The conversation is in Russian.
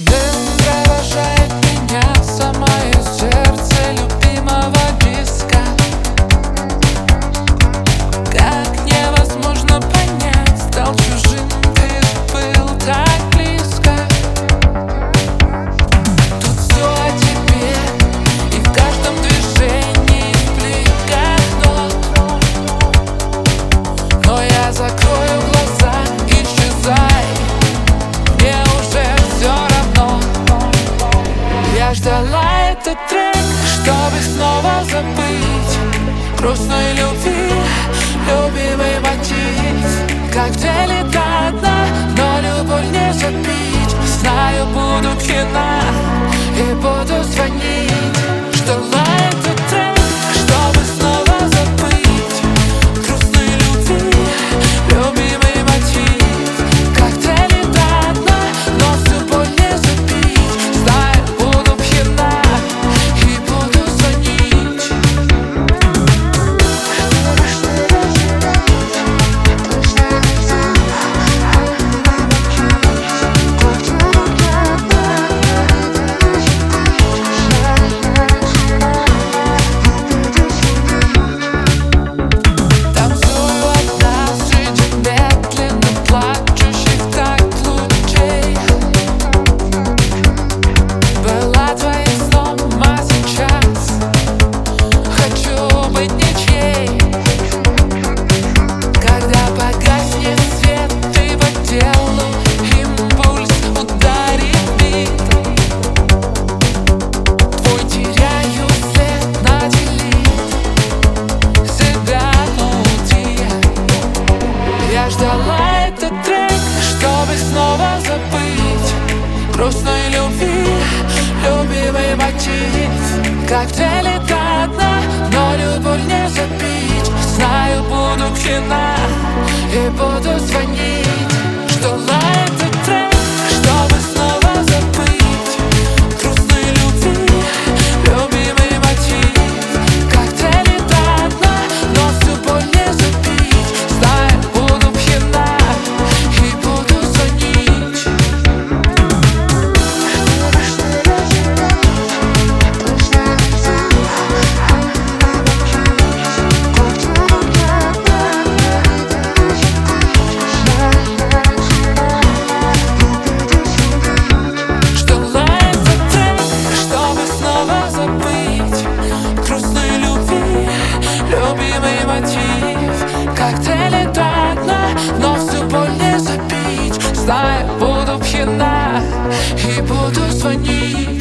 Yeah. ждала этот трек, чтобы снова забыть. Грустной любви, любимый мотив Как летать одна, но любовь не забить Знаю, буду кинать летит Как телек одна, но любовь не запить. Знаю, буду пьяна и буду звонить Что мотив Коктейли до дна, но всю боль не забить. Знаю, буду пьяна и буду звонить